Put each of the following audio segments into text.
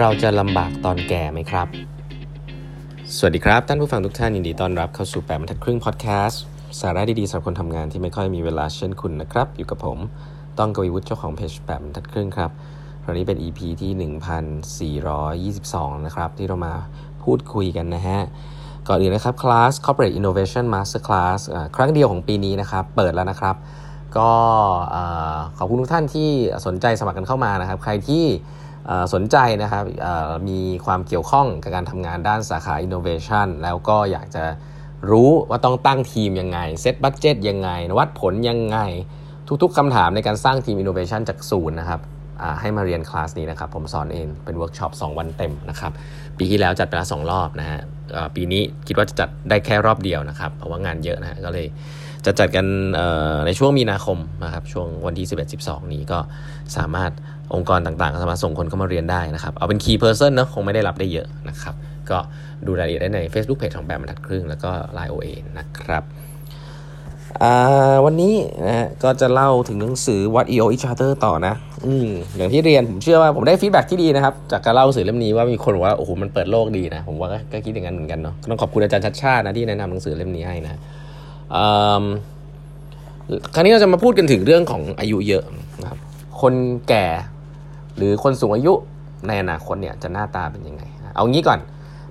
เราจะลำบากตอนแก่ไหมครับ สวัสดีครับ ท่านผู้ฟังทุกท่านยินดีต้อนรับเข้าสู่แปดบรรทัดครึ่งพอดแคสต์สาระดีๆสำหรับคนทำงานที่ไม่ค่อยมีเวลาเช่นคุณนะครับ อยู่กับผม ต้องกวีวุฒิเจ้าของเพจแปบรรทัดครึ่งครับวันนี้เป็น EP ที่ 1422 นะครับ ที่เรามาพูดคุยกันนะฮะ ก่อนอื่นนะครับคลาส Corporate Innovation Master Class ครั้งเดียวของปีนี้นะครับ เปิดแล้วนะครับ ก็ขอบคุณทุกท่านที่สนใจสมัครกันเข้ามานะครับ ใครที่ สนใจนะครับมีความเกี่ยวข้องกับการทำงานด้านสาขา Innovation แล้วก็อยากจะรู้ว่าต้องตั้งทีมยังไง set budget ยังไง วัดผลยังไง ทุกๆคำถามในการสร้างทีม Innovation จากศูนย์นะครับให้มาเรียนคลาสนี้นะครับ ผมสอนเองเป็นเวิร์กช็อป2 วันเต็มนะครับ ปีที่แล้วจัดไปแล้ว2รอบนะฮะปีนี้คิดว่าจะจัดได้แค่รอบเดียวนะครับ เพราะว่างานเยอะนะฮะก็เลย จะจัดกันในช่วงมีนาคมนะครับช่วงวันที่ 11-12 นี้ก็สามารถองค์กรต่างๆสามารถส่งคนเข้ามาเรียนได้นะครับ เอาเป็น key person นะคงไม่ได้รับได้เยอะนะครับ ก็ดูรายละเอียดได้ใน Facebook Page ของแบบบรรทัดครึ่ง แล้วก็ Line OA นะครับวันนี้นะก็จะเล่าถึงหนังสือ What EO Each Other ต่อนะอืมอย่างที่เรียนผมเชื่อว่าผมได้ฟีดแบ็ที่ดีนะครับ จากการเล่าหนังสือเล่มนี้ว่ามีคนบอกว่าโอ้โหมันเปิดโลกดีนะ ผมว่าก็คิดอย่างนั้นเหมือนกันเนาะต้องขอบคุณอาจารย์ชัดชาตินะที่แนะนำหนังสือเล่มนี้ให้นะ คราวนี้เราจะมาพูดกันถึงเรื่องของอายุเยอะนะครับ คนแก่หรือคนสูงอายุในอนาคตเนี่ยจะหน้าตาเป็นยังไง เอางี้ก่อน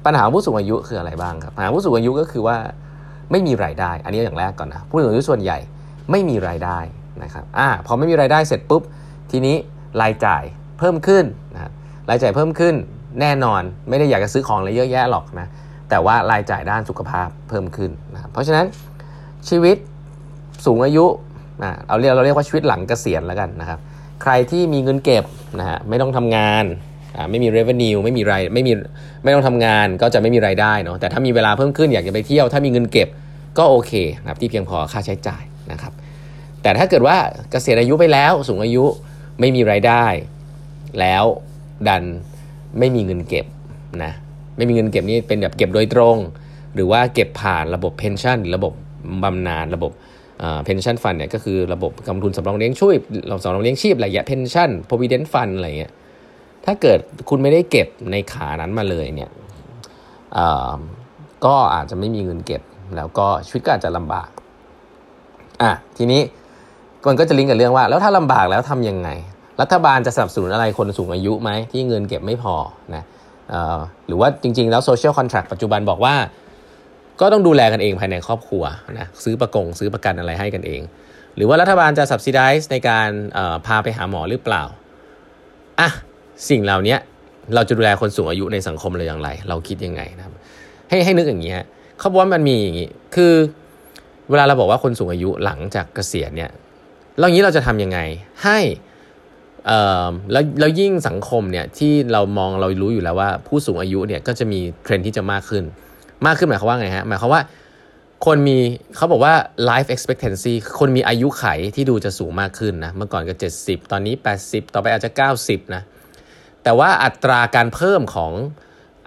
ปัญหาผู้สูงอายุคืออะไรบ้างครับปัญหาผู้สูงอายุก็คือว่าไม่มีรายได้ อันนี้อย่างแรกก่อนนะผู้สูงอายุส่วนใหญ่ไม่มีรายได้นะครับอ่าพอไม่มีรายได้เสร็จปุ๊บ ทีนี้รายจ่ายเพิ่มขึ้นนะรายจ่ายเพิ่มขึ้นแน่นอนไม่ได้อยากจะซื้อของอะไรเยอะแยะหรอกนะแต่ว่ารายจ่ายด้านสุขภาพเพิ่มขึ้นนะเพราะฉะนั้น ชีวิตสูงอายุนะเราเรียกเราเรียกว่าชีวิตหลังเกษียณแล้วกันนะครับ ใครที่มีเงินเก็บนะฮะไม่ต้องทำงานไม่มี revenue ไม่มีรายไม่มีไม่ต้องทำงานก็จะไม่มีรายได้เนาะแต่ถ้ามีเวลาเพิ่มขึ้นอยากจะไปเที่ยว ถ้ามีเงินเก็บก็โอเคนะครับที่เพียงพอค่าใช้จ่ายนะครับ แต่ถ้าเกิดว่าเกษียณอายุไปแล้วสูงอายุไม่มีรายได้ แล้วดันไม่มีเงินเก็บนะไม่มีเงินเก็บนี่เป็นแบบเก็บโดยตรง หรือว่าเก็บผ่านระบบ pension ระบบ บำนาญระบบ pension fund เนี่ยก็คือระบบกองทุนสำรองเลี้ยงช่วยสำรองเลี้ยงชีพอะไรอย่าง pension provident fund อะไรเงี้ยถ้าเกิดคุณไม่ได้เก็บในขานั้นมาเลยเนี่ยก็อาจจะไม่มีเงินเก็บ แล้วก็ชีวิตก็อาจจะลำบากอะทีนี้มันก็จะลิงก์กับเรื่องว่า แล้วถ้าลำบากแล้วทำยังไง รัฐบาลจะสนับสนุนอะไรคนสูงอายุไหมที่เงินเก็บไม่พอนะหรือว่าจริงๆ แล้วโซเชียลคอนแท็กปัจจุบันบอกว่า ก็ต้องดูแลกันเองภายในครอบครัวนะซื้อประกงซื้อประกันอะไรให้กันเอง หรือว่ารัฐบาลจะ subsidize ในการพาไปหาหมอหรือเปล่าอะสิ่งเหล่านี้เราจะดูแลคนสูงอายุในสังคมเราอย่างไร เราคิดยังไงนะครับ ให้ให้นึกอย่างนี้เขาบอกว่ามันมีอย่างนี้คือ เวลาเราบอกว่าคนสูงอายุหลังจากเกษียณเนี่ยเราอย่างนี้เราจะทำยังไงให้เอ่อแล้วแล้วยิ่งสังคมเนี่ยที่เรามองเรารู้อยู่แล้วว่าผู้สูงอายุเนี่ยก็จะมีเทรนที่จะมากขึ้น มากขึ้นหมายความว่าไงฮะหมายความว่าคนมีเขาบอกว่า life expectancy คนมีอายุขัยที่ดูจะสูงมากขึ้นนะ เมื่อก่อนก็ 70 ตอนนี้ 80 ต่อไปอาจจะ 90 นะ แต่ว่าอัตราการเพิ่มของ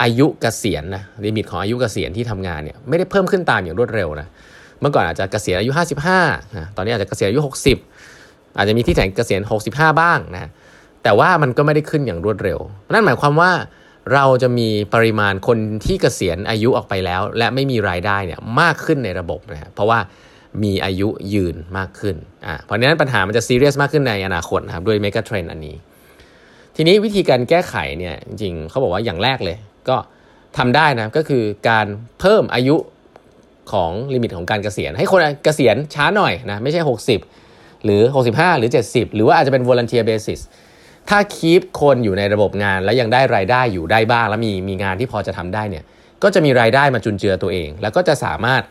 อายุเกษียณนะ limit ของอายุเกษียณที่ทำงานเนี่ยไม่ได้เพิ่มขึ้นตามอย่างรวดเร็วนะ เมื่อก่อนอาจจะเกษียณอายุ 55นะตอนนี้อาจจะเกษียณอายุ 60 อาจจะมีที่แถงเกษียณ 65 บ้างนะ แต่ว่ามันก็ไม่ได้ขึ้นอย่างรวดเร็ว นั่นหมายความว่า เราจะมีปริมาณคนที่เกษียณอายุออกไปแล้ว และไม่มีรายได้เนี่ยมากขึ้นในระบบนะเพราะว่ามีอายุยืนมากขึ้นอ่าเพราะนั้นปัญหามันจะซีเรียสมากขึ้นในอนาคตนะครับด้วยเมกะเทรนอันนี้ ทีนี้วิธีการแก้ไขเนี่ยจริงๆเขาบอกว่าอย่างแรกเลย ก็ทำได้นะก็คือการเพิ่มอายุของลิมิตของการเกษียณ ให้คนเกษียณช้าหน่อยนะไม่ใช่ 60 หรือ 65 หรือ 70 หรือว่าอาจจะเป็น volunteer basis ถ้าคีปคนอยู่ในระบบงาน แล้วยังได้รายได้อยู่ได้บ้าง แล้วมีมีงานที่พอจะทำได้เนี่ยก็จะมีรายได้มาจุนเจือตัวเอง แล้วก็จะสามารถ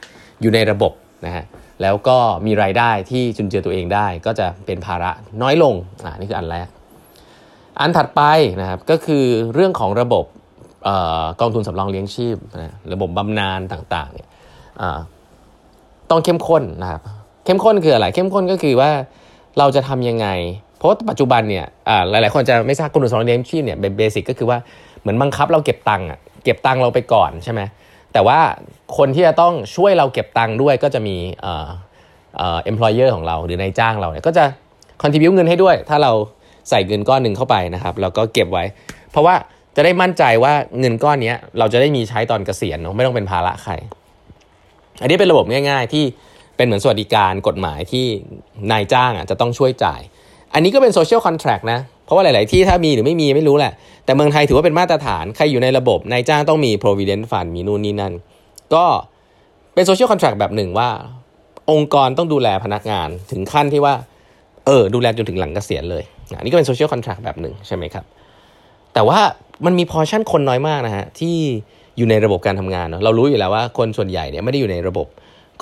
อยู่ในระบบนะฮะแล้วก็มีรายได้ที่จุนเจือตัวเองได้ ก็จะเป็นภาระน้อยลงอ่านี่คืออันแรก อันถัดไปนะครับก็คือเรื่องของระบบกองทุนสำรองเลี้ยงชีพนะระบบบำนาญต่างๆเนี่ยต้องเข้มข้นนะครับ เข้มข้นคืออะไร เข้มข้นก็คือว่าเราจะทำยังไง เพราะปัจจุบันเนี่ยหลาย ๆ คนจะไม่ทราบกฎหมสองเลี้ยงชีพเนี่ยเบสิกก็คือว่าเหมือนบังคับเราเก็บตังค์อะเก็บตังค์เราไปก่อนใช่ไหมแต่ว่าคนที่จะต้องช่วยเราเก็บตังค์ด้วยก็จะมีเอ่อเอ่อ employer ของเราหรือนายจ้างเราเนี่ยก็จะ contribu เงินให้ด้วย ถ้าเราใส่เงินก้อนหนึ่งเข้าไปนะครับแล้วก็เก็บไว้ เพราะว่าจะได้มั่นใจว่าเงินก้อนนี้เราจะได้มีใช้ตอนเกษียณเนาะไม่ต้องเป็นภาระใคร อันนี้เป็นระบบง่าย ๆ ที่เป็นเหมือนสวัสดิการกฎหมายที่นายจ้างอะจะต้องช่วยจ่าย อันนี้ก็เป็นโซเชียลคอนแท็กนะ เพราะว่าหลาย ๆ ที่ถ้ามีหรือไม่มีไม่รู้แหละ แต่เมืองไทยถือว่าเป็นมาตรฐาน ใครอยู่ในระบบนายจ้างต้องมี provident fund มีนู่นนี่นั่น ก็เป็นโซเชียลคอนแท็กแบบหนึ่งว่า องค์กรต้องดูแลพนักงานถึงขั้นที่ว่า เออ ดูแลจนถึงหลังเกษียณเลยอันนี้ก็เป็น social contract แบบหนึ่งใช่ไหมครับ แต่ว่ามันมีพอชั่นคนน้อยมากนะฮะที่อยู่ในระบบการทำงานเนาะเรารู้อยู่แล้วว่าคนส่วนใหญ่เนี่ยไม่ได้อยู่ในระบบ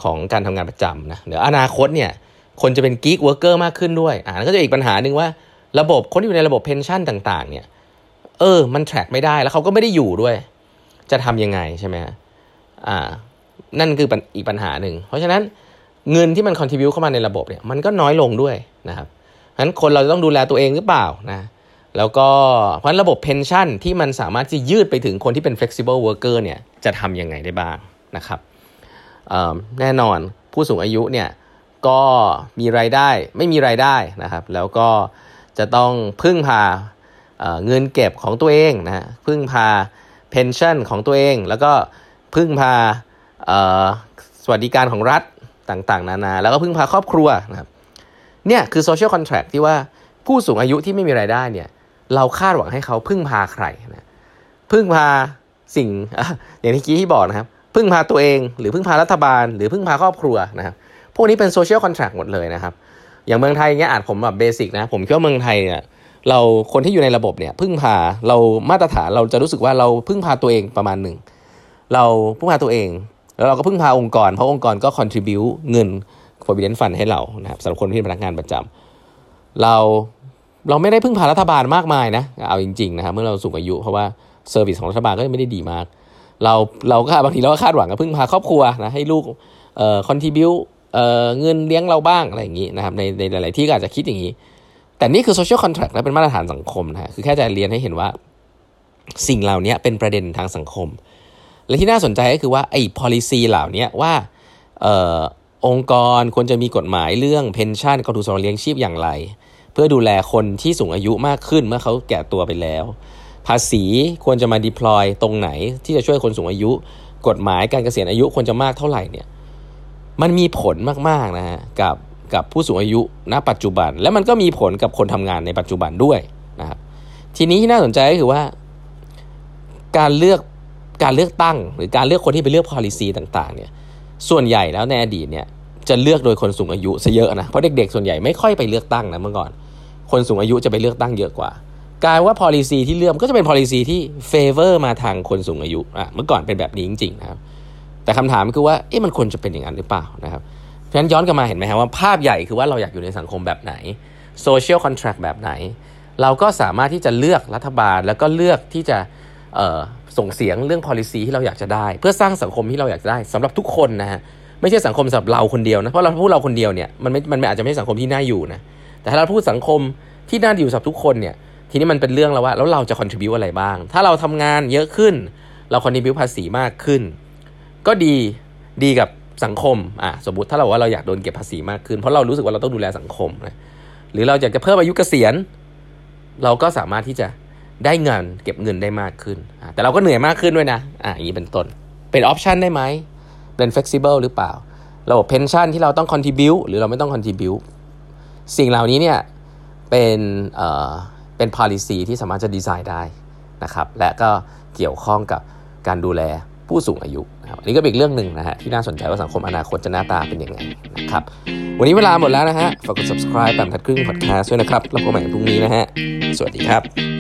ของการทำงานประจำนะเดี๋ยวอนาคตเนี่ย คนจะเป็น gig worker มากขึ้นด้วยอ่าก็จะอีกปัญหาหนึ่งว่า ระบบคนที่อยู่ในระบบ pension ต่างๆ เนี่ยเออ มัน track ไม่ได้แล้วเขาก็ไม่ได้อยู่ด้วย จะทำยังไงใช่ไหมอ่า นั่นคืออีกปัญหาหนึ่ง เพราะฉะนั้นเงินที่มันคอนทิบิวเข้ามาในระบบเนี่ยมันก็น้อยลงด้วยนะครับฉะนั้นคนเราจะต้องดูแลตัวเองหรือเปล่านะ แล้วก็เพราะระบบเพนชั่นที่มันสามารถจะยืดไปถึงคนที่เป็น flexible worker เนี่ยจะทำยังไงได้บ้างนะครับแน่นอนผู้สูงอายุเนี่ย ก็มีรายได้ไม่มีรายได้นะครับ แล้วก็จะต้องพึ่งพาเงินเก็บของตัวเองนะพึ่งพา pension ของตัวเอง แล้วก็พึ่งพาสวัสดิการของรัฐต่างๆ นานา แล้วก็พึ่งพาครอบครัวนะครับเนี่ยคือ social contract ที่ว่าผู้สูงอายุที่ไม่มีรายได้เนี่ยเราคาดหวังให้เขาพึ่งพาใครนะพึ่งพาสิ่งอย่างที่กี้ที่บอกนะครับ พึ่งพาตัวเอง หรือพึ่งพารัฐบาล หรือพึ่งพาครอบครัวนะครับ พวกนี้เป็น social contract หมดเลยนะครับ อย่างเมืองไทยเนี้ยอาจผมแบบเบสิกนะ ผมคิดว่าเมืองไทยเนี่ยเราคนที่อยู่ในระบบเนี่ยพึ่งพาเรามาตรฐานเราจะรู้สึกว่าเราพึ่งพาตัวเองประมาณหนึ่งเราพึ่งพาตัวเอง แล้วเราก็พึ่งพาองค์กร เพราะองค์กรก็ contribu เงิน provident fund ให้เรานะครับสำหรับคนที่เป็นพนักงานประจำเราเราไม่ได้พึ่งพารัฐบาลมากมายนะเอาจริงๆนะครับเมื่อเราสูงอายุเพราะว่าเซอร์วิสของรัฐบาลก็ไม่ได้ดีมาก เราเราก็บางทีเราก็คาดหวังกับพึ่งพาครอบครัวนะให้ลูกเอ่อ contribu เเงินเลี้ยงเราบ้างอะไรอย่างนี้นะครับในในหลาย ๆ ที่ก็อาจจะคิดอย่างนี้ แต่นี่คือ social contract และเป็นมาตรฐานสังคมนะคือแค่จะเรียนให้เห็นว่าสิ่งเหล่านี้เป็นประเด็นทางสังคม และที่น่าสนใจก็คือว่าไอ้ policy เหล่านี้ว่าออองค์กรควรจะมีกฎหมายเรื่องเพนชั่นกองทุนสำรองเลี้ยงชีพอย่างไร เพื่อดูแลคนที่สูงอายุมากขึ้นเมื่อเขาแก่ตัวไปแล้ว ภาษีควรจะมา deploy ตรงไหนที่จะช่วยคนสูงอายุ กฎหมายการเกษียณอายุควรจะมากเท่าไหร่เนี่ย มันมีผลมากๆนะฮะกับกับผู้สูงอายุณปัจจุบัน และมันก็มีผลกับคนทำงานในปัจจุบันด้วยนะครับทีนี้ที่น่าสนใจก็คือว่า การเลือกการเลือกตั้ง หรือการเลือกคนที่ไปเลือก policy ต่างๆเนี่ยส่วนใหญ่แล้วในอดีตเนี่ยจะเลือกโดยคนสูงอายุซะเยอะนะเพราะเด็กๆส่วนใหญ่ไม่ค่อยไปเลือกตั้งนะเมื่อก่อน คนสูงอายุจะไปเลือกตั้งเยอะกว่า กลายว่า policy ที่เลือกก็จะเป็น policy ที่ favor มาทางคนสูงอายุอะเมื่อก่อนเป็นแบบนี้จริงๆนะครับ แต่คำถามคือว่าเอ๊ะมันควรจะเป็นอย่างนั้นหรือเปล่านะครับเพราะฉะนั้นย้อนกลับมาเห็นไหมครับว่าภาพใหญ่คือว่าเราอยากอยู่ในสังคมแบบไหนโซเชียลคอนแท็กแบบไหน เราก็สามารถที่จะเลือกรัฐบาลแล้วก็เลือกที่จะส่งเสียงเรื่อง policy ที่เราอยากจะได้ เพื่อสร้างสังคมที่เราอยากจะได้สำหรับทุกคนนะฮะไม่ใช่สังคมสำหรับเราคนเดียวนะเพราะเราพูดเราคนเดียวเนี่ยมันไม่มันอาจจะไม่ใช่สังคมที่น่าอยู่นะแต่ถ้าเราพูดสังคมที่น่าอยู่สำหรับทุกคนเนี่ยทีนี้มันเป็นเรื่องแล้วว่าแล้วเราจะ contribu อะไรบ้าง ถ้าเราทำงานเยอะขึ้น เรา contribu ภาษีมากขึ้น ก็ดีดีกับสังคมอะสมมติถ้าเราว่าเราอยากโดนเก็บภาษีมากขึ้น เพราะเรารู้สึกว่าเราต้องดูแลสังคมนะหรือเราอยากจะเพิ่มอายุเกษียณ เราก็สามารถที่จะได้เงินเก็บเงินได้มากขึ้น แต่เราก็เหนื่อยมากขึ้นด้วยนะอะอย่างนี้เป็นต้นเป็นออปชันได้ไหมเป็น flexible หรือเปล่าระบบเพนชั่นที่เราต้อง contribute หรือเราไม่ต้อง contribute สิ่งเหล่านี้เนี่ยเป็นเอ่อเป็น policy ที่สามารถจะดีไซน์ได้นะครับและก็เกี่ยวข้องกับการดูแล ผู้สูงอายุนะครับอันนี้ก็เป็นอีกเรื่องหนึ่งนะฮะที่น่าสนใจว่าสังคมอนาคตจะหน้าตาเป็นยังไงนะครับวันนี้เวลาหมดแล้วนะฮะฝากกด subscribe แบบทัดครึ่ง podcast ด้วยนะครับแล้วพบกันใหม่พรุ่งนี้นะฮะสวัสดีครับ